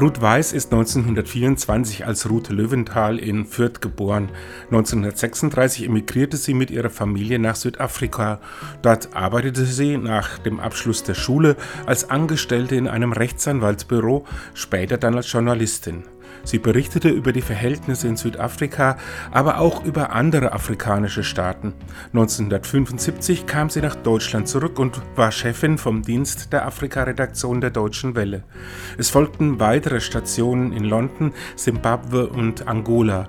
Ruth Weiß ist 1924 als Ruth Löwenthal in Fürth geboren. 1936 emigrierte sie mit ihrer Familie nach Südafrika. Dort arbeitete sie nach dem Abschluss der Schule als Angestellte in einem Rechtsanwaltsbüro, später dann als Journalistin. Sie berichtete über die Verhältnisse in Südafrika, aber auch über andere afrikanische Staaten. 1975 kam sie nach Deutschland zurück und war Chefin vom Dienst der Afrika-Redaktion der Deutschen Welle. Es folgten weitere Stationen in London, Simbabwe und Angola.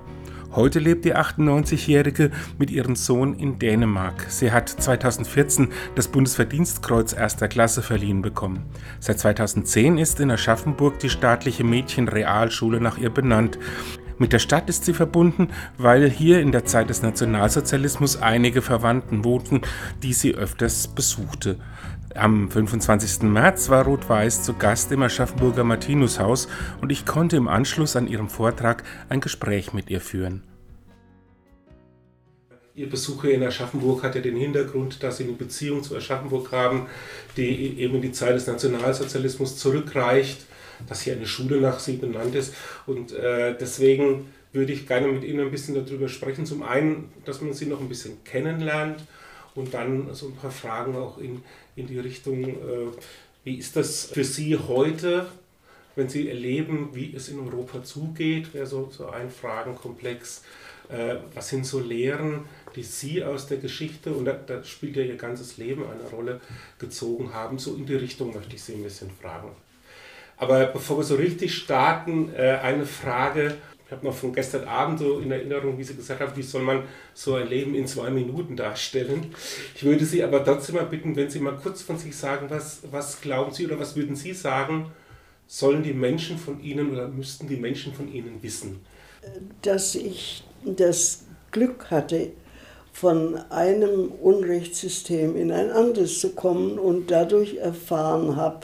Heute lebt die 98-Jährige mit ihrem Sohn in Dänemark. Sie hat 2014 das Bundesverdienstkreuz erster Klasse verliehen bekommen. Seit 2010 ist in Aschaffenburg die staatliche Mädchenrealschule nach ihr benannt. Mit der Stadt ist sie verbunden, weil hier in der Zeit des Nationalsozialismus einige Verwandten wohnten, die sie öfters besuchte. Am 25. März war Ruth Weiß zu Gast im Aschaffenburger Martinushaus und ich konnte im Anschluss an ihrem Vortrag ein Gespräch mit ihr führen. Ihr Besuch in Aschaffenburg hat ja den Hintergrund, dass Sie eine Beziehung zu Aschaffenburg haben, die eben in die Zeit des Nationalsozialismus zurückreicht, dass hier eine Schule nach Sie benannt ist. Und äh, deswegen würde ich gerne mit Ihnen ein bisschen darüber sprechen. Zum einen, dass man Sie noch ein bisschen kennenlernt und dann so ein paar Fragen auch in, in die Richtung, äh, wie ist das für Sie heute, wenn Sie erleben, wie es in Europa zugeht, wäre so, so ein Fragenkomplex. Äh, was sind so Lehren, die Sie aus der Geschichte, und da, da, spielt ja Ihr ganzes Leben eine Rolle, gezogen haben? So in die Richtung möchte ich Sie ein bisschen fragen. Aber bevor wir so richtig starten, äh, eine Frage, ich habe noch von gestern Abend so in Erinnerung, wie Sie gesagt haben, wie soll man so ein Leben in zwei Minuten darstellen. Ich würde Sie aber trotzdem mal bitten, wenn Sie mal kurz von sich sagen, was, was glauben Sie oder was würden Sie sagen, sollen die Menschen von Ihnen oder müssten die Menschen von Ihnen wissen? Dass ich das Glück hatte, von einem Unrechtssystem in ein anderes zu kommen und dadurch erfahren habe,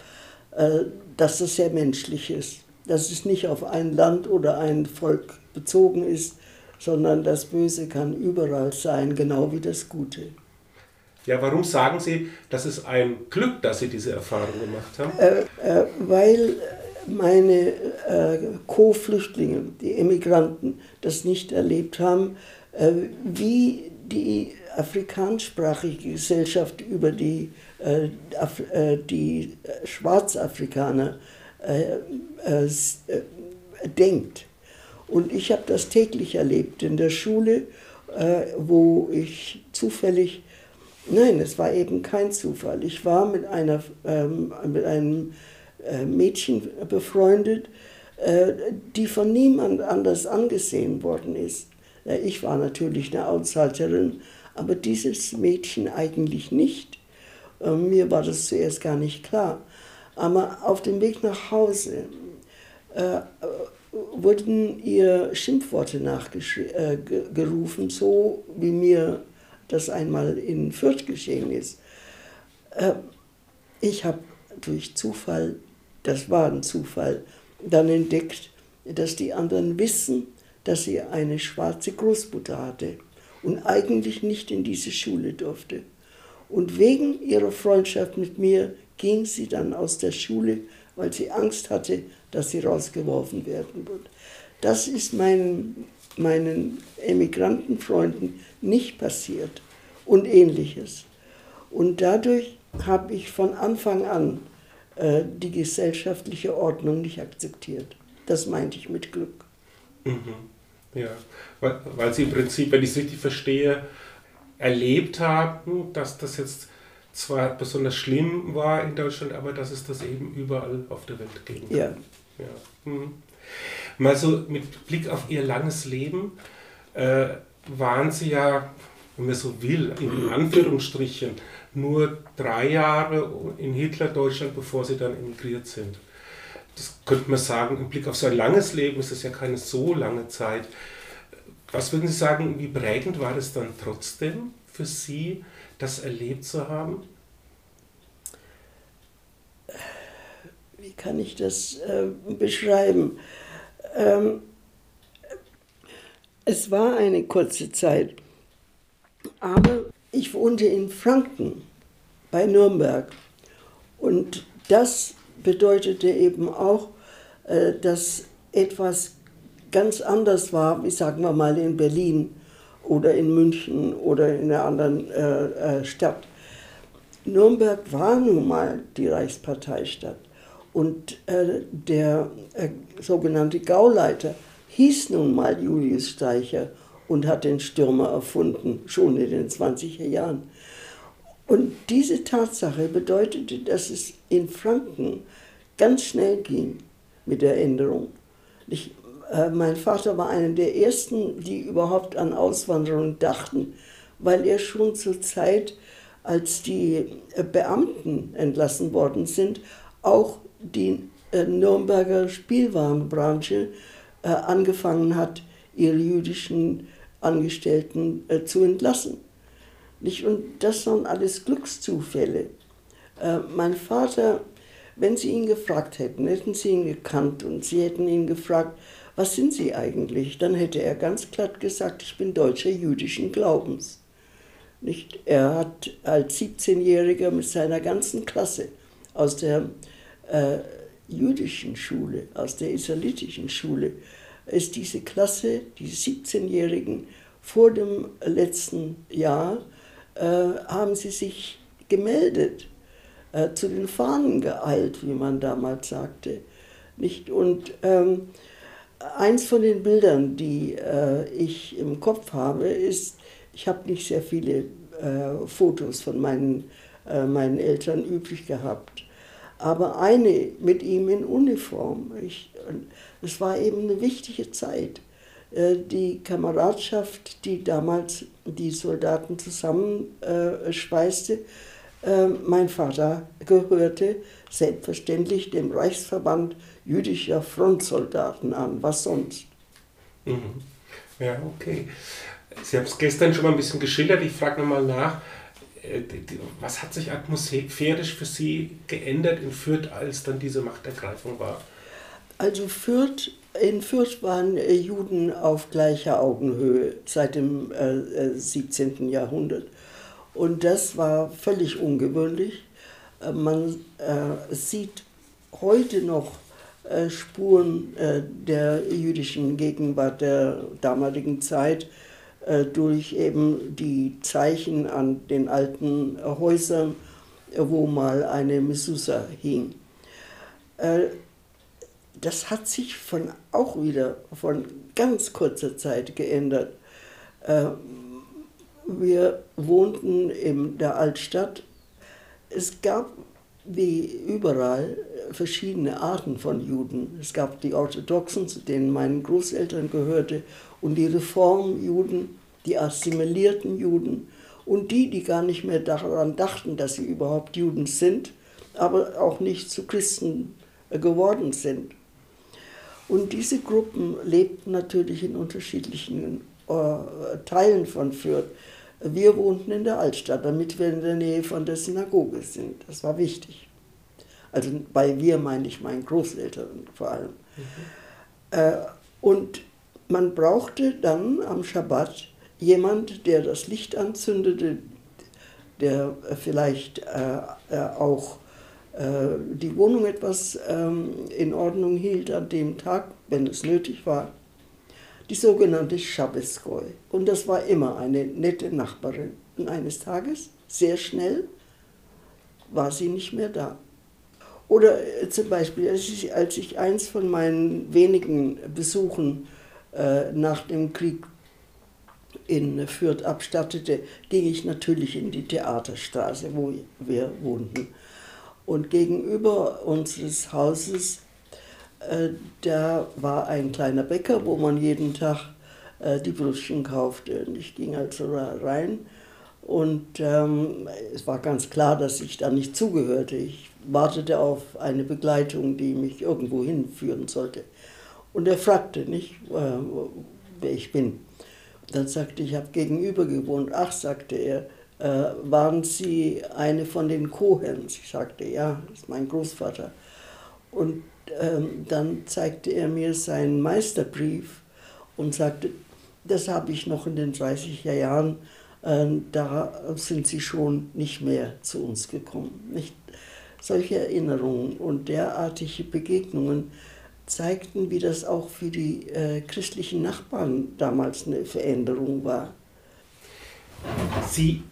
äh, dass das sehr menschlich ist dass es nicht auf ein Land oder ein Volk bezogen ist, sondern das Böse kann überall sein, genau wie das Gute. Ja, warum sagen Sie, das ist ein Glück, dass Sie diese Erfahrung gemacht haben? Äh, äh, weil meine äh, Co-Flüchtlinge, die Emigranten, das nicht erlebt haben, äh, wie die afrikansprachige Gesellschaft über die, äh, äh, die Schwarzafrikaner äh, äh, äh, denkt. Und ich habe das täglich erlebt in der Schule, äh, wo ich zufällig, nein, es war eben kein Zufall, ich war mit, einer, ähm, mit einem äh, Mädchen befreundet, äh, die von niemand anders angesehen worden ist. Ich war natürlich eine Outsiderin, aber dieses Mädchen eigentlich nicht. Mir war das zuerst gar nicht klar. Aber auf dem Weg nach Hause äh, wurden ihr Schimpfworte nachgerufen, äh, so wie mir das einmal in Fürth geschehen ist. Äh, ich habe durch Zufall, das war ein Zufall, dann entdeckt, dass die anderen wissen, dass sie eine schwarze Großmutter hatte und eigentlich nicht in diese Schule durfte. Und wegen ihrer Freundschaft mit mir ging sie dann aus der Schule, weil sie Angst hatte, dass sie rausgeworfen werden wird. Das ist meinen, meinen Emigrantenfreunden nicht passiert und ähnliches. Und dadurch habe ich von Anfang an äh, die gesellschaftliche Ordnung nicht akzeptiert. Das meinte ich mit Glück. Mhm. Ja, weil, weil Sie im Prinzip, wenn ich es richtig verstehe, erlebt haben, dass das jetzt zwar besonders schlimm war in Deutschland, aber dass es das eben überall auf der Welt geben kann. Ja. ja. Hm. Mal so mit Blick auf Ihr langes Leben, äh, waren Sie ja, wenn man so will, in Anführungsstrichen, nur drei Jahre in Hitler-Deutschland, bevor Sie dann emigriert sind. Das könnte man sagen, im Blick auf so ein langes Leben ist das ja keine so lange Zeit. Was würden Sie sagen, wie prägend war das dann trotzdem für Sie, das erlebt zu haben? Wie kann ich das äh, beschreiben? Ähm, es war eine kurze Zeit, aber ich wohnte in Franken bei Nürnberg und das bedeutete eben auch, äh, dass etwas ganz anders war, wie sagen wir mal in Berlin oder in München oder in einer anderen äh, äh, Stadt. Nürnberg war nun mal die Reichsparteistadt und äh, der äh, sogenannte Gauleiter hieß nun mal Julius Steicher und hat den Stürmer erfunden, schon in den 20er Jahren. Und diese Tatsache bedeutete, dass es in Franken ganz schnell ging mit der Änderung. Ich, äh, mein Vater war einer der ersten, die überhaupt an Auswanderung dachten, weil er schon zur Zeit, als die äh, Beamten entlassen worden sind, auch die äh, Nürnberger Spielwarenbranche äh, angefangen hat, ihre jüdischen Angestellten äh, zu entlassen. Nicht? Und das waren alles Glückszufälle. Mein Vater, wenn Sie ihn gefragt hätten, hätten Sie ihn gekannt und Sie hätten ihn gefragt, was sind Sie eigentlich? Dann hätte er ganz glatt gesagt, ich bin Deutscher jüdischen Glaubens. Nicht? Er hat als 17-Jähriger mit seiner ganzen Klasse aus der äh, jüdischen Schule, aus der israelitischen Schule, ist diese Klasse, die 17-Jährigen vor dem letzten Jahr, äh, haben sie sich gemeldet, äh, zu den Fahnen geeilt, wie man damals sagte. Nicht? Und ähm, eins von den Bildern, die äh, ich im Kopf habe, ist, ich habe nicht sehr viele äh, Fotos von meinen, äh, meinen Eltern übrig gehabt, aber eine mit ihm in Uniform. Ich, es war eben eine wichtige Zeit. Äh, die Kameradschaft, die damals die Soldaten zusammenschweißte, äh, mein Vater gehörte selbstverständlich dem Reichsverband jüdischer Frontsoldaten an. Was sonst? Mhm. Ja, okay. Sie haben es gestern schon mal ein bisschen geschildert. Ich frage nochmal nach. Äh, was hat sich atmosphärisch für Sie geändert in Fürth, als dann diese Machtergreifung war? Also Fürth, in Fürth waren äh, Juden auf gleicher Augenhöhe seit dem äh, 17. Äh, Jahrhundert. Und das war völlig ungewöhnlich. Man äh, sieht heute noch Spuren der jüdischen Gegenwart der damaligen Zeit äh, durch eben die Zeichen an den alten Häusern, wo mal eine Messusa hing. Äh, das hat sich von, auch wieder von ganz kurzer Zeit geändert. Äh, wir wohnten in der Altstadt. Es gab wie überall verschiedene Arten von Juden. Es gab die Orthodoxen, zu denen meine Großeltern gehörte, und die Reformjuden, die assimilierten Juden und die, die gar nicht mehr daran dachten, dass sie überhaupt Juden sind, aber auch nicht zu Christen äh, geworden sind. Und diese Gruppen lebten natürlich in unterschiedlichen äh, Teilen von Fürth. Wir wohnten in der Altstadt, damit wir in der Nähe von der Synagoge sind. Das war wichtig. Also bei wir meine ich meinen Großeltern vor allem. Mhm. Äh, und man brauchte dann am Schabbat jemand, der das Licht anzündete, der vielleicht äh, äh, auch die Wohnung etwas ähm, in Ordnung hielt an dem Tag, wenn es nötig war. Die sogenannte Schabbeskoi. Und das war immer eine nette Nachbarin. Und eines Tages, sehr schnell, war sie nicht mehr da. Oder äh, zum Beispiel, als ich, als ich eins von meinen wenigen Besuchen äh, nach dem Krieg in Fürth abstattete, ging ich natürlich in die Theaterstraße, wo wir wohnten. Und gegenüber unseres Hauses, da war ein kleiner Bäcker, wo man jeden Tag äh, die Brötchen kaufte. Und ich ging also rein und ähm, es war ganz klar, dass ich da nicht zugehörte. Ich wartete auf eine Begleitung, die mich irgendwo hinführen sollte. Und er fragte nicht, äh, wer ich bin. Dann sagte ich, ich habe gegenüber gewohnt. Ach, sagte er, äh, waren Sie eine von den Cohens? Ich sagte, ja, das ist mein Großvater. Und ähm, dann zeigte er mir seinen Meisterbrief und sagte, das habe ich noch in den 30er Jahren, äh, da sind Sie schon nicht mehr zu uns gekommen. Nicht? Solche Erinnerungen und derartige Begegnungen zeigten, wie das auch für die äh, christlichen Nachbarn damals eine Veränderung war. Sie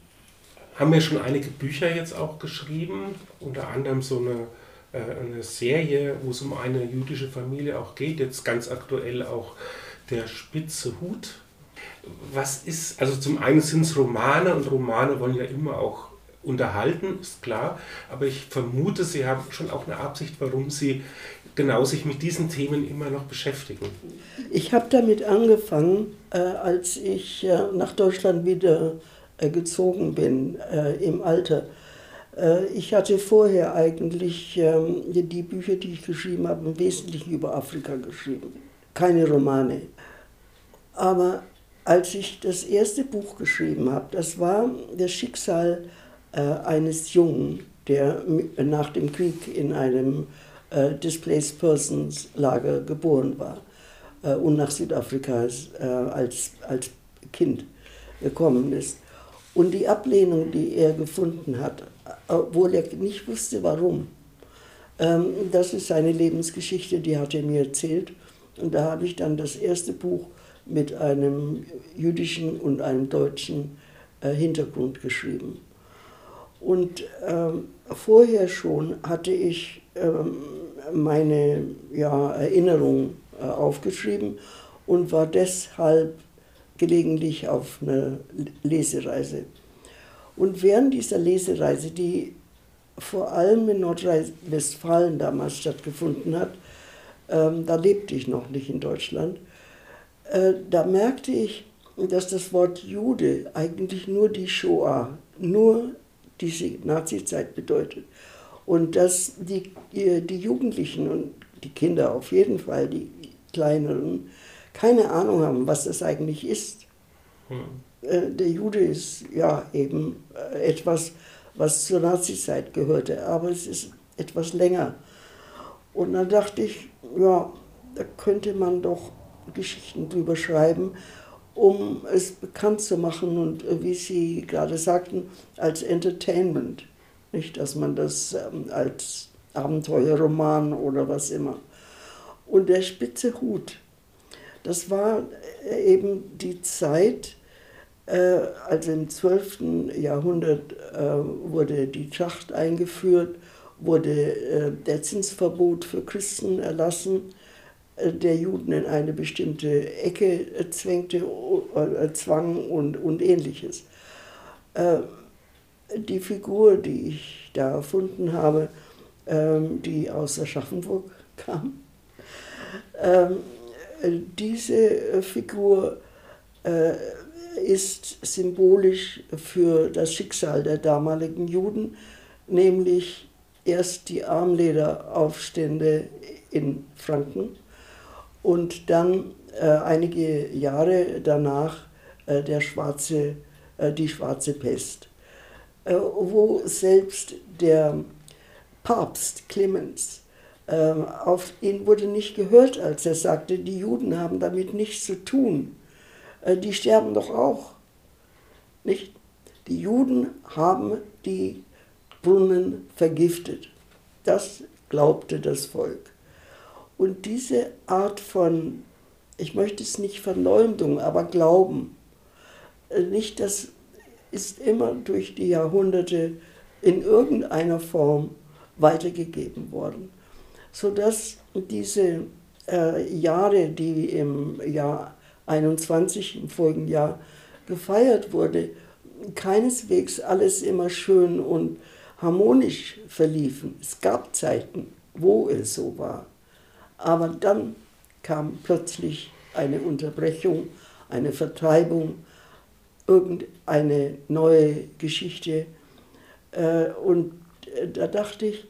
haben ja schon einige Bücher jetzt auch geschrieben, unter anderem so eine, eine Serie, wo es um eine jüdische Familie auch geht, jetzt ganz aktuell auch der spitze Hut. Was ist, also zum einen sind es Romane und Romane wollen ja immer auch unterhalten, ist klar, aber ich vermute, Sie haben schon auch eine Absicht, warum Sie genau sich mit diesen Themen immer noch beschäftigen. Ich habe damit angefangen, äh, als ich äh, nach Deutschland wieder äh, gezogen bin äh, im Alter. Äh, ich hatte vorher eigentlich ähm, die Bücher, die ich geschrieben habe, im Wesentlichen über Afrika geschrieben, keine Romane. Aber als ich das erste Buch geschrieben habe, das war das Schicksal äh, eines Jungen, der nach dem Krieg in einem äh, Displaced Persons Lager geboren war und nach Südafrika als, als Kind gekommen ist. Und die Ablehnung, die er gefunden hat, obwohl er nicht wusste, warum, ähm, das ist seine Lebensgeschichte, die hat er mir erzählt. Und da habe ich dann das erste Buch mit einem jüdischen und einem deutschen äh, Hintergrund geschrieben. Und ähm, vorher schon hatte ich ähm, meine ja, Erinnerungen äh, aufgeschrieben und war deshalb gelegentlich auf einer Lesereise. Und während dieser Lesereise, die vor allem in Nordrhein-Westfalen damals stattgefunden hat, ähm, da lebte ich noch nicht in Deutschland, äh, da merkte ich, dass das Wort Jude eigentlich nur die Shoah, nur diese Nazizeit bedeutet. Und dass die, die Jugendlichen und die Kinder auf jeden Fall, die kleineren, keine Ahnung haben, was das eigentlich ist. Hm. Der Jude ist ja eben äh, etwas, was zur Nazizeit gehörte, aber es ist etwas länger. Und dann dachte ich, ja, da könnte man doch Geschichten drüber schreiben um es bekannt zu machen und äh, wie Sie gerade sagten, als Entertainment. Nicht, dass man das ähm, als Abenteuerroman oder was immer. Und der spitze Hut, das war äh, eben die Zeit, äh, also im 12. Jahrhundert äh, wurde die Schacht eingeführt, wurde äh, der Zinsverbot für Christen erlassen äh, der Juden in eine bestimmte Ecke äh, zwängte, äh, zwang und, und ähnliches. Die Figur, die ich da erfunden habe, ähm, die aus Aschaffenburg kam, ähm, diese Figur ist symbolisch für das Schicksal der damaligen Juden, nämlich erst die Armlederaufstände in Franken und dann äh, einige Jahre danach äh, der schwarze, äh, die schwarze Pest, äh, wo selbst der Papst Clemens, ähm, auf ihn wurde nicht gehört, als er sagte, die Juden haben damit nichts zu tun. Äh, die sterben doch auch. Nicht? Die Juden haben die Brunnen vergiftet. Das glaubte das Volk. Und diese Art von, ich möchte es nicht Verleumdung, aber Glauben, äh, nicht das ist immer durch die Jahrhunderte in irgendeiner Form weitergegeben worden, sodass diese äh, Jahre, die im Jahr 21, im folgenden Jahr gefeiert wurde, keineswegs alles immer schön und harmonisch verliefen. Es gab Zeiten, wo es so war. Aber dann kam plötzlich eine Unterbrechung, eine Vertreibung, irgendeine neue Geschichte. Äh, und äh, da dachte ich,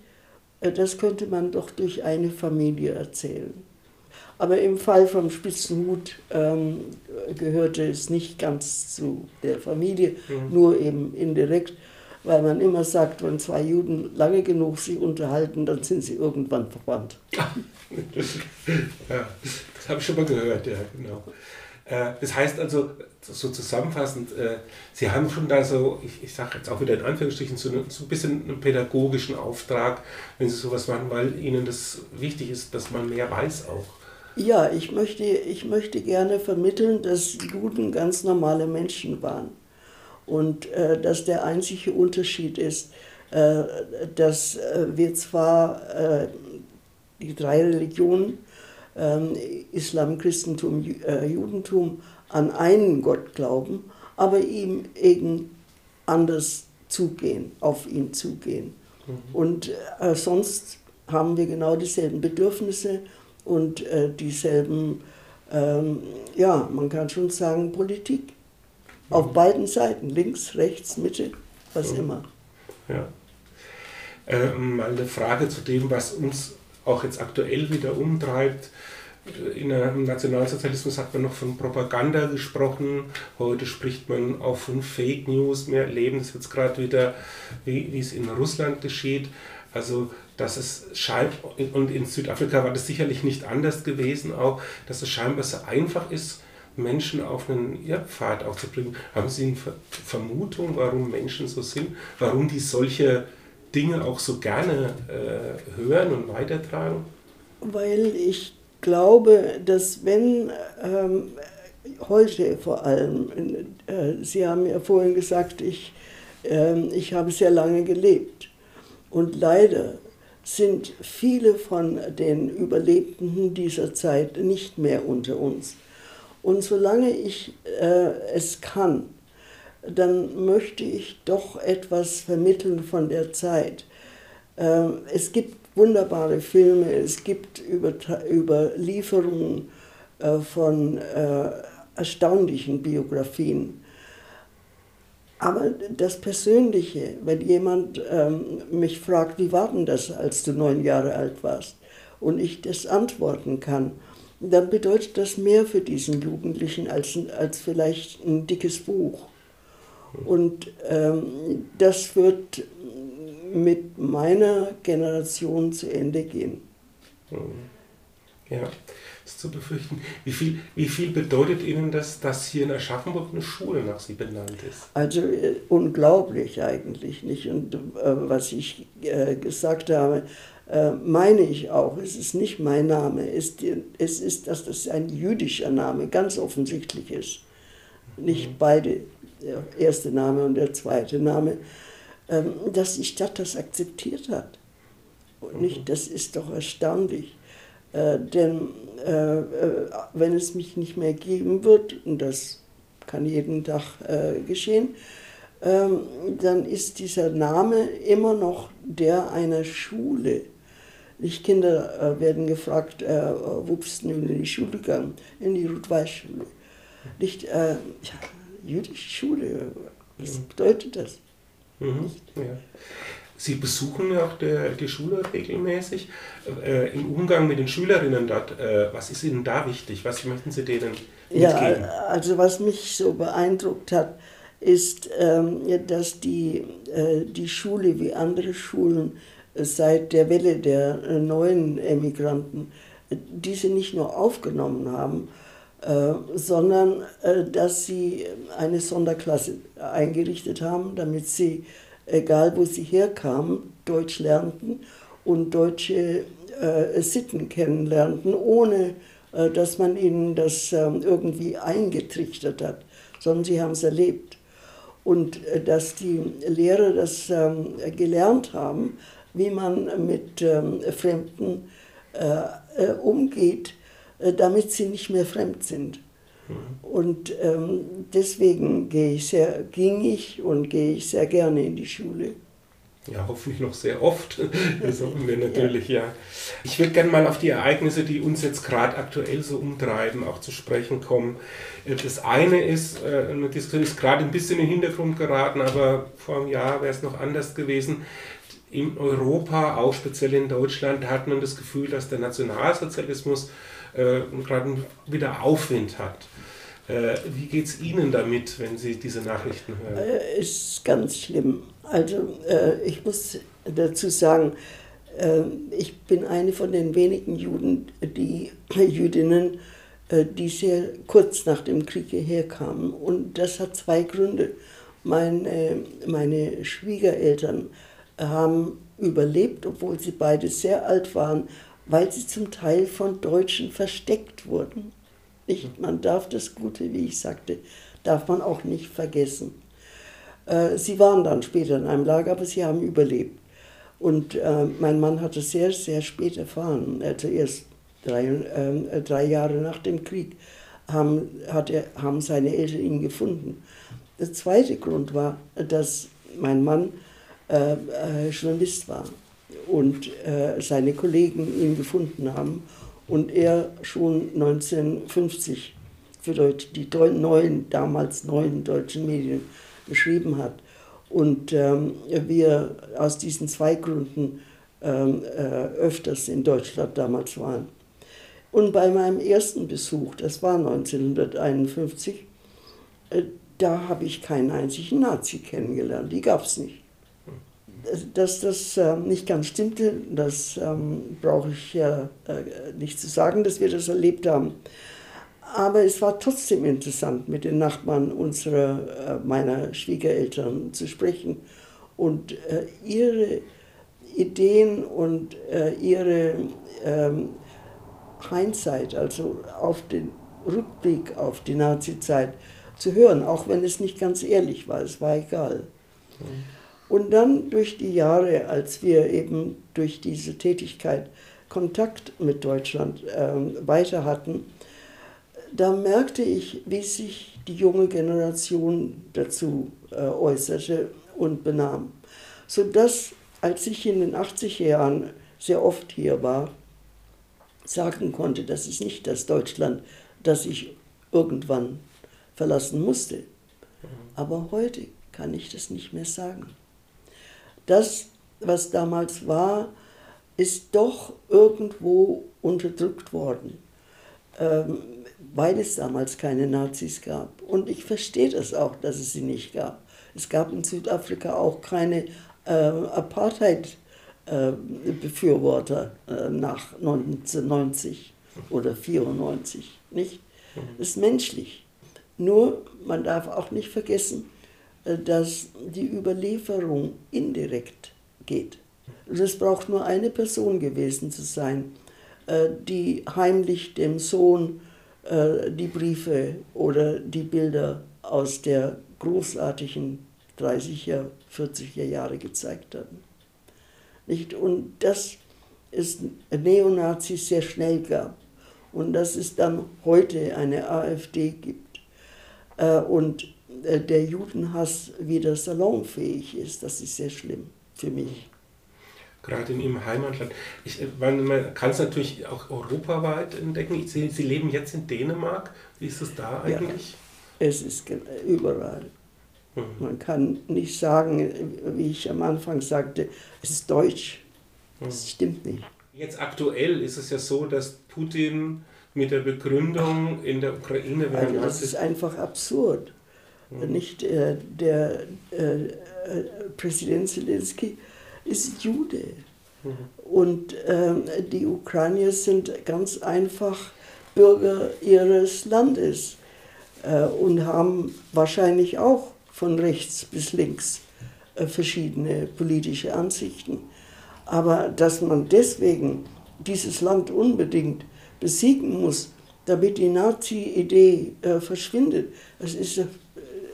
äh, das könnte man doch durch eine Familie erzählen. Aber im Fall vom Spitzenhut ähm, gehörte es nicht ganz zu der Familie, mhm. nur eben indirekt, weil man immer sagt, wenn zwei Juden lange genug sich unterhalten, dann sind sie irgendwann verwandt. ja, das habe ich schon mal gehört, ja, genau. Äh, das heißt also, so zusammenfassend, äh, Sie haben schon da so, ich, ich sage jetzt auch wieder in Anführungsstrichen, so, eine, so ein bisschen einen pädagogischen Auftrag, wenn Sie sowas machen, weil Ihnen das wichtig ist, dass man mehr weiß auch. Ja, ich möchte, ich möchte gerne vermitteln, dass Juden ganz normale Menschen waren. Und äh, dass der einzige Unterschied ist, äh, dass äh, wir zwar äh, die drei Religionen, ähm, Islam, Christentum, äh, Judentum, an einen Gott glauben, aber ihm eben anders zugehen, auf ihn zugehen. Mhm. Und sonst haben wir genau dieselben Bedürfnisse und äh, dieselben, ähm, ja, man kann schon sagen, Politik. Mhm. Auf beiden Seiten, links, rechts, Mitte, was mhm. immer. Ja. Ähm, mal eine Frage zu dem, was uns auch jetzt aktuell wieder umtreibt. In Im Nationalsozialismus hat man noch von Propaganda gesprochen, heute spricht man auch von Fake News. Wir erleben das jetzt gerade wieder, wie, wie es in Russland geschieht. Also, dass es scheint, und in Südafrika war das sicherlich nicht anders gewesen, auch, dass es scheinbar so einfach ist, Menschen auf einen Irrpfad auch zu bringen. Haben Sie eine Vermutung, warum Menschen so sind? Warum die solche Dinge auch so gerne äh, hören und weitertragen? Weil ich glaube, dass wenn ähm, heute vor allem, äh, Sie haben ja vorhin gesagt, ich, äh, ich habe sehr lange gelebt. Und leider sind viele von den Überlebenden dieser Zeit nicht mehr unter uns. Und solange ich äh, es kann, dann möchte ich doch etwas vermitteln von der Zeit. Äh, es gibt wunderbare Filme, es gibt Überlieferungen äh, von äh, erstaunlichen Biografien. Aber das Persönliche, wenn jemand ähm, mich fragt, wie war denn das, als du neun Jahre alt warst, und ich das antworten kann, dann bedeutet das mehr für diesen Jugendlichen als, als vielleicht ein dickes Buch. Und ähm, das wird mit meiner Generation zu Ende gehen. Ja, zu befürchten. Wie viel, wie viel bedeutet Ihnen das, dass hier in Aschaffenburg eine Schule nach Sie benannt ist? Also äh, unglaublich eigentlich nicht. Und äh, was ich äh, gesagt habe, äh, meine ich auch. Es ist nicht mein Name. Es, es ist, dass das ein jüdischer Name ganz offensichtlich ist. Nicht mhm. beide, der erste Name und der zweite Name. Ähm, dass die Stadt das akzeptiert hat. Und nicht, mhm. das ist doch erstaunlich. Äh, denn äh, äh, wenn es mich nicht mehr geben wird, und das kann jeden Tag äh, geschehen, ähm, dann ist dieser Name immer noch der einer Schule. Nicht Kinder äh, werden gefragt, äh, wo bist du in die Schule gegangen? In die Ruth-Weiß-Schule. Nicht, äh, ja, jüdische Schule, was mhm. bedeutet das? Mhm. Ja. Sie besuchen ja auch der, die Schule regelmäßig. Äh, Im Umgang mit den Schülerinnen dort, äh, was ist Ihnen da wichtig? Was möchten Sie denen mitgeben? Ja, also was mich so beeindruckt hat, ist, ähm, dass die, äh, die Schule wie andere Schulen äh, seit der Welle der äh, neuen Emigranten äh, diese nicht nur aufgenommen haben, sondern dass sie eine Sonderklasse eingerichtet haben, damit sie, egal wo sie herkamen, Deutsch lernten und deutsche Sitten kennenlernten, ohne dass man ihnen das ähm, irgendwie eingetrichtert hat, sondern sie haben es erlebt. Und dass die Lehrer das ähm, gelernt haben, wie man mit ähm, Fremden äh, umgeht, äh, damit sie nicht mehr fremd sind. Und ähm, deswegen gehe ich sehr, ging ich und gehe ich sehr gerne in die Schule. Ja, hoffentlich noch sehr oft. Das hoffen wir natürlich, ja. ja. Ich würde gerne mal auf die Ereignisse, die uns jetzt gerade aktuell so umtreiben, auch zu sprechen kommen. Äh, das eine ist, äh, eine Diskussion ist gerade ein bisschen in den Hintergrund geraten, aber vor einem Jahr wäre es noch anders gewesen in Europa, auch speziell in Deutschland, hat man das Gefühl, dass der Nationalsozialismus äh, gerade wieder Aufwind hat. Äh, wie geht es Ihnen damit, wenn Sie diese Nachrichten hören? Äh, ist ganz schlimm. Also äh, ich muss dazu sagen, äh, ich bin eine von den wenigen Juden, die Jüdinnen, äh, die sehr kurz nach dem Krieg hierher kamen. Und das hat zwei Gründe. Meine, meine Schwiegereltern haben überlebt, obwohl sie beide sehr alt waren, weil sie zum Teil von Deutschen versteckt wurden. Nicht, man darf das Gute, wie ich sagte, darf man auch nicht vergessen. Äh, sie waren dann später in einem Lager, aber sie haben überlebt. Und äh, mein Mann hat es sehr, sehr spät erfahren. Also erst drei, äh, drei Jahre nach dem Krieg haben, hat er, haben seine Eltern ihn gefunden. Der zweite Grund war, dass mein Mann äh, äh, Journalist war und äh, seine Kollegen ihn gefunden haben und er schon 1950 für Deutsch, die neuen, damals neuen deutschen Medien geschrieben hat. Und ähm, wir aus diesen zwei Gründen ähm, äh, öfters in Deutschland damals waren. Und bei meinem ersten Besuch, das war 1951, äh, da habe ich keinen einzigen Nazi kennengelernt, die gab es nicht. Dass das äh, nicht ganz stimmte, das ähm, brauche ich äh, nicht zu sagen, dass wir das erlebt haben. Aber es war trotzdem interessant, mit den Nachbarn unserer, äh, meiner Schwiegereltern zu sprechen und äh, ihre Ideen und ihre ähm, Hindsight, also auf den Rückblick auf die Nazi-Zeit zu hören, auch wenn es nicht ganz ehrlich war, es war egal. Mhm. Und dann durch die Jahre, als wir eben durch diese Tätigkeit Kontakt mit Deutschland äh, weiter hatten, da merkte ich, wie sich die junge Generation dazu äh, äußerte und benahm. Sodass, als ich in den 80er Jahren sehr oft hier war, sagen konnte, das ist nicht das Deutschland, das ich irgendwann verlassen musste. Aber heute kann ich das nicht mehr sagen. Das, was damals war, ist doch irgendwo unterdrückt worden. Ähm, weil es damals keine Nazis gab. Und ich verstehe das auch, dass es sie nicht gab. Es gab in Südafrika auch keine äh, Apartheid-Befürworter äh, äh, nach 1990 oder 94, nicht? Das ist menschlich. Nur, man darf auch nicht vergessen, dass die Überlieferung indirekt geht. Es braucht nur eine Person gewesen zu sein, äh, die heimlich dem Sohn äh, die Briefe oder die Bilder aus der großartigen 30er, 40er Jahre gezeigt. Nicht? Und das es Neonazis sehr schnell gab und dass es dann heute eine AfD gibt äh, und der Judenhass wieder salonfähig ist, das ist sehr schlimm für mich gerade in Ihrem Heimatland. Ich, äh, man kann es natürlich auch europaweit entdecken. Ich sehe, Sie leben jetzt in Dänemark. Wie ist es da eigentlich? Ja, es ist überall. Mhm. Man kann nicht sagen, wie ich am Anfang sagte, es ist deutsch. Mhm. Das stimmt nicht. Jetzt aktuell ist es ja so, dass Putin mit der Begründung in der Ukraine... Also das ist einfach absurd. Mhm. Nicht äh, der äh, Präsident Zelensky ist Jude. Mhm. Und ähm, die Ukrainier sind ganz einfach Bürger ihres Landes äh, und haben wahrscheinlich auch von rechts bis links äh, verschiedene politische Ansichten. Aber dass man deswegen dieses Land unbedingt besiegen muss, damit die Nazi-Idee äh, verschwindet, das, ist,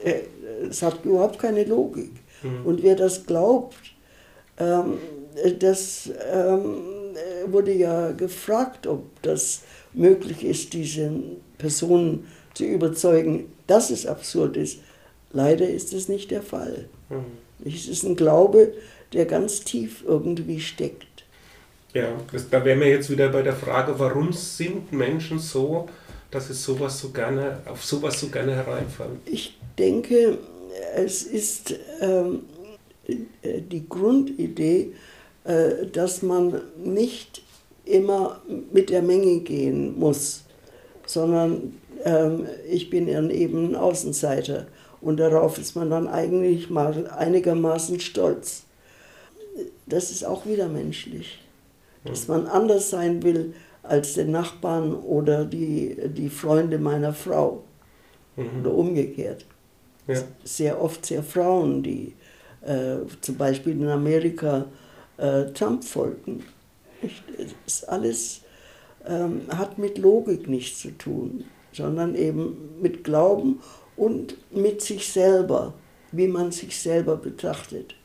äh, das hat überhaupt keine Logik. Mhm. Und wer das glaubt, ähm, das ähm, wurde ja gefragt, ob das möglich ist, diese Personen zu überzeugen, dass es absurd ist. Leider ist es nicht der Fall. Mhm. Es ist ein Glaube, der ganz tief irgendwie steckt. Ja, das, da wären wir jetzt wieder bei der Frage, warum sind Menschen so, dass sie sowas so gerne, auf sowas so gerne hereinfallen? Ich denke, es ist ähm, äh, die Grundidee, äh, dass man nicht immer mit der Menge gehen muss, sondern ähm, ich bin eben ein Außenseiter und darauf ist man dann eigentlich mal einigermaßen stolz. Das ist auch wieder menschlich, dass man anders sein will als den Nachbarn oder die, die Freunde meiner Frau mhm. oder umgekehrt. Ja. Sehr oft sehr Frauen, die äh, zum Beispiel in Amerika äh, Trump folgen. Das alles ähm, hat mit Logik nichts zu tun, sondern eben mit Glauben und mit sich selber, wie man sich selber betrachtet.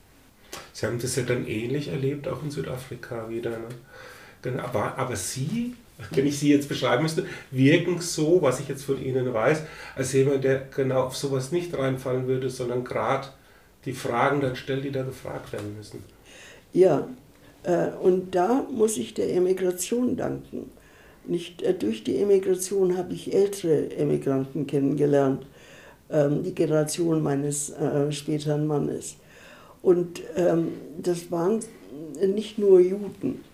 Sie haben das ja dann ähnlich erlebt, auch in Südafrika wieder. Ne? Aber, aber Sie, wenn ich Sie jetzt beschreiben müsste, wirken so, was ich jetzt von Ihnen weiß, als jemand, der genau auf sowas nicht reinfallen würde, sondern gerade die Fragen dann stellt, die da gefragt werden müssen. Ja, äh, und da muss ich der Emigration danken. Nicht, äh, durch die Emigration habe ich ältere Emigranten kennengelernt, ähm, die Generation meines äh, späteren Mannes. Und ähm, das waren nicht nur Juden,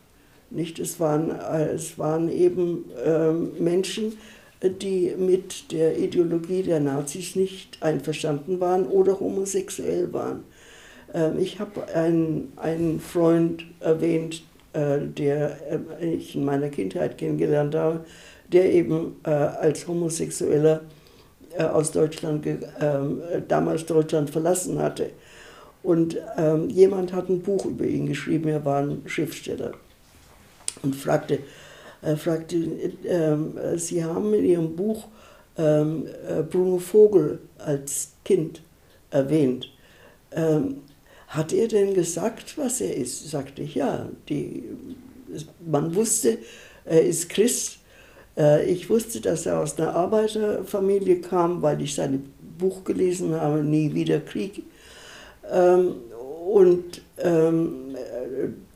nicht? Es, waren, es waren eben ähm, Menschen, die mit der Ideologie der Nazis nicht einverstanden waren oder homosexuell waren. Ähm, ich habe einen, einen Freund erwähnt, äh, der äh, ich in meiner Kindheit kennengelernt habe, der eben äh, als Homosexueller aus Deutschland, ähm, damals Deutschland verlassen hatte. Und jemand hat ein Buch über ihn geschrieben, er war ein Schriftsteller und fragte, er fragte, ähm, Sie haben in Ihrem Buch ähm, äh, Bruno Vogel als Kind erwähnt. Ähm, hat er denn gesagt, was er ist? Sagte ich, ja. Die, man wusste, er ist Christ. Äh, ich wusste, dass er aus einer Arbeiterfamilie kam, weil ich sein Buch gelesen habe, Nie wieder Krieg. Ähm, und äh,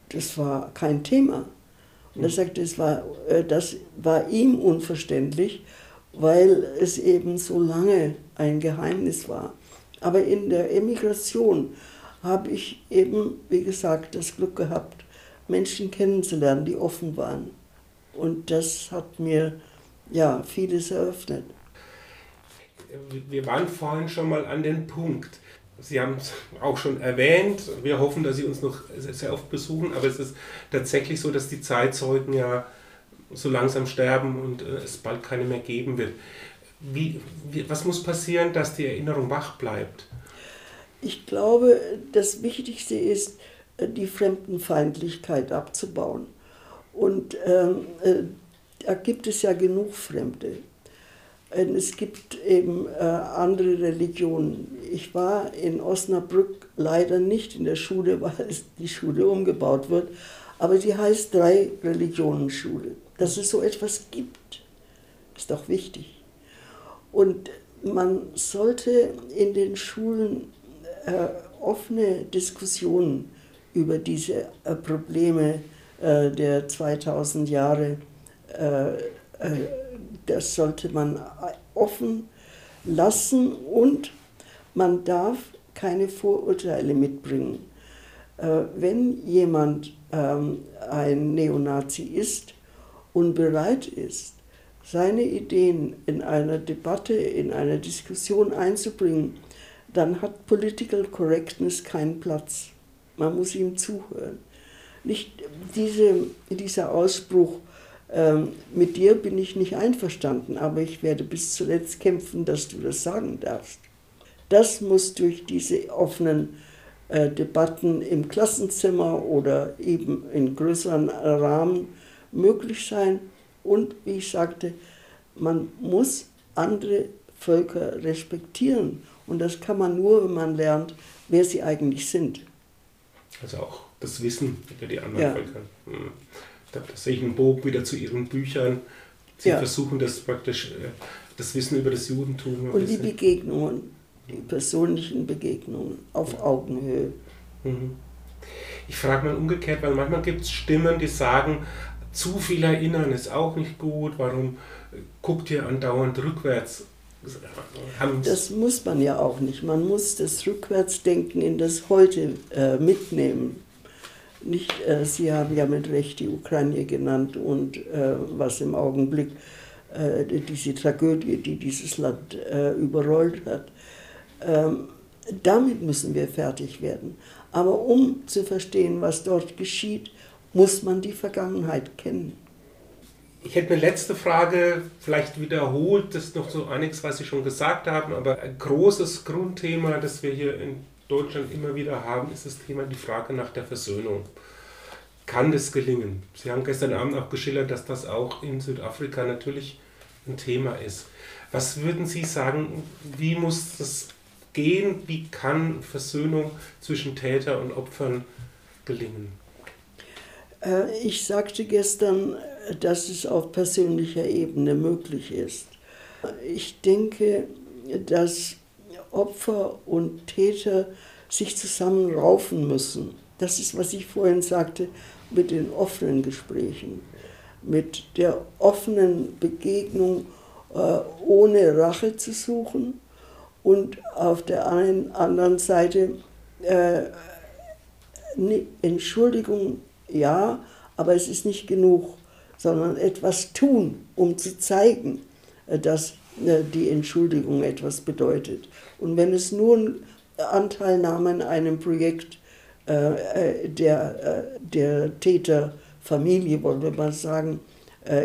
das war kein Thema. Und er sagte, es war, äh, das war ihm unverständlich, weil es eben so lange ein Geheimnis war. Aber in der Emigration habe ich eben, wie gesagt, das Glück gehabt, Menschen kennenzulernen, die offen waren. Und das hat mir ja vieles eröffnet. Wir waren vorhin schon mal an den Punkt. Sie haben es auch schon erwähnt, wir hoffen, dass Sie uns noch sehr oft besuchen, aber es ist tatsächlich so, dass die Zeitzeugen ja so langsam sterben und äh, es bald keine mehr geben wird. Wie, wie, was muss passieren, dass die Erinnerung wach bleibt? Ich glaube, das Wichtigste ist, äh, die Fremdenfeindlichkeit abzubauen. Und ähm, äh, da gibt es ja genug Fremde. Es gibt eben äh, andere Religionen. Ich war in Osnabrück leider nicht in der Schule, weil die Schule umgebaut wird, aber sie heißt Drei Religionen Schule. Dass es so etwas gibt, ist doch wichtig. Und man sollte in den Schulen äh, offene Diskussionen über diese äh, Probleme äh, der 2000 Jahre äh, äh, das sollte man offen lassen und man darf keine Vorurteile mitbringen. Äh, wenn jemand ähm, ein Neonazi ist und bereit ist, seine Ideen in einer Debatte, in einer Diskussion einzubringen, dann hat Political Correctness keinen Platz. Man muss ihm zuhören. Nicht diese, dieser Ausbruch, ähm, mit dir bin ich nicht einverstanden, aber ich werde bis zuletzt kämpfen, dass du das sagen darfst. Das muss durch diese offenen äh, Debatten im Klassenzimmer oder eben in größeren Rahmen möglich sein. Und wie ich sagte, man muss andere Völker respektieren. Und das kann man nur, wenn man lernt, wer sie eigentlich sind. Also auch das Wissen über die anderen ja. Völker. Hm da, sehe ich einen Bogen wieder zu Ihren Büchern. Sie ja. versuchen das praktisch, äh, das Wissen über das Judentum. Und die Begegnungen, die persönlichen Begegnungen auf Augenhöhe. Mhm. Ich frage mal umgekehrt, weil manchmal gibt es Stimmen, die sagen, zu viel erinnern ist auch nicht gut, warum äh, guckt ihr andauernd rückwärts? Das muss man ja auch nicht. Man muss das Rückwärtsdenken in das Heute äh, mitnehmen nicht, äh, Sie haben ja mit Recht die Ukraine genannt und äh, was im Augenblick äh, diese Tragödie, die dieses Land äh, überrollt hat. Ähm, damit müssen wir fertig werden. Aber um zu verstehen, was dort geschieht, muss man die Vergangenheit kennen. Ich hätte eine letzte Frage, vielleicht wiederholt das noch so einiges, was Sie schon gesagt haben, aber ein großes Grundthema, das wir hier in Deutschland immer wieder haben, ist das Thema die Frage nach der Versöhnung. Kann das gelingen? Sie haben gestern Abend auch geschildert, dass das auch in Südafrika natürlich ein Thema ist. Was würden Sie sagen, wie muss das gehen? Wie kann Versöhnung zwischen Täter und Opfern gelingen? Äh, ich sagte gestern, dass es auf persönlicher Ebene möglich ist. Ich denke, dass Opfer und Täter sich zusammenraufen müssen. Das ist, was ich vorhin sagte, mit den offenen Gesprächen, mit der offenen Begegnung, äh, ohne Rache zu suchen und auf der einen, anderen Seite äh, Entschuldigung, ja, aber es ist nicht genug, sondern etwas tun, um zu zeigen, äh, dass die Entschuldigung etwas bedeutet. Und wenn es nur Anteilnahme an einem Projekt äh, der, der Täterfamilie, wollte man sagen,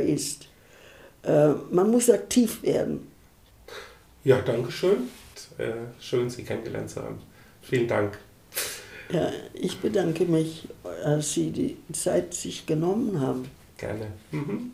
ist. Man muss aktiv werden. Ja, danke schön. Schön, Sie kennengelernt zu haben. Vielen Dank. Ja, ich bedanke mich, dass Sie die Zeit sich genommen haben. Gerne. Mhm.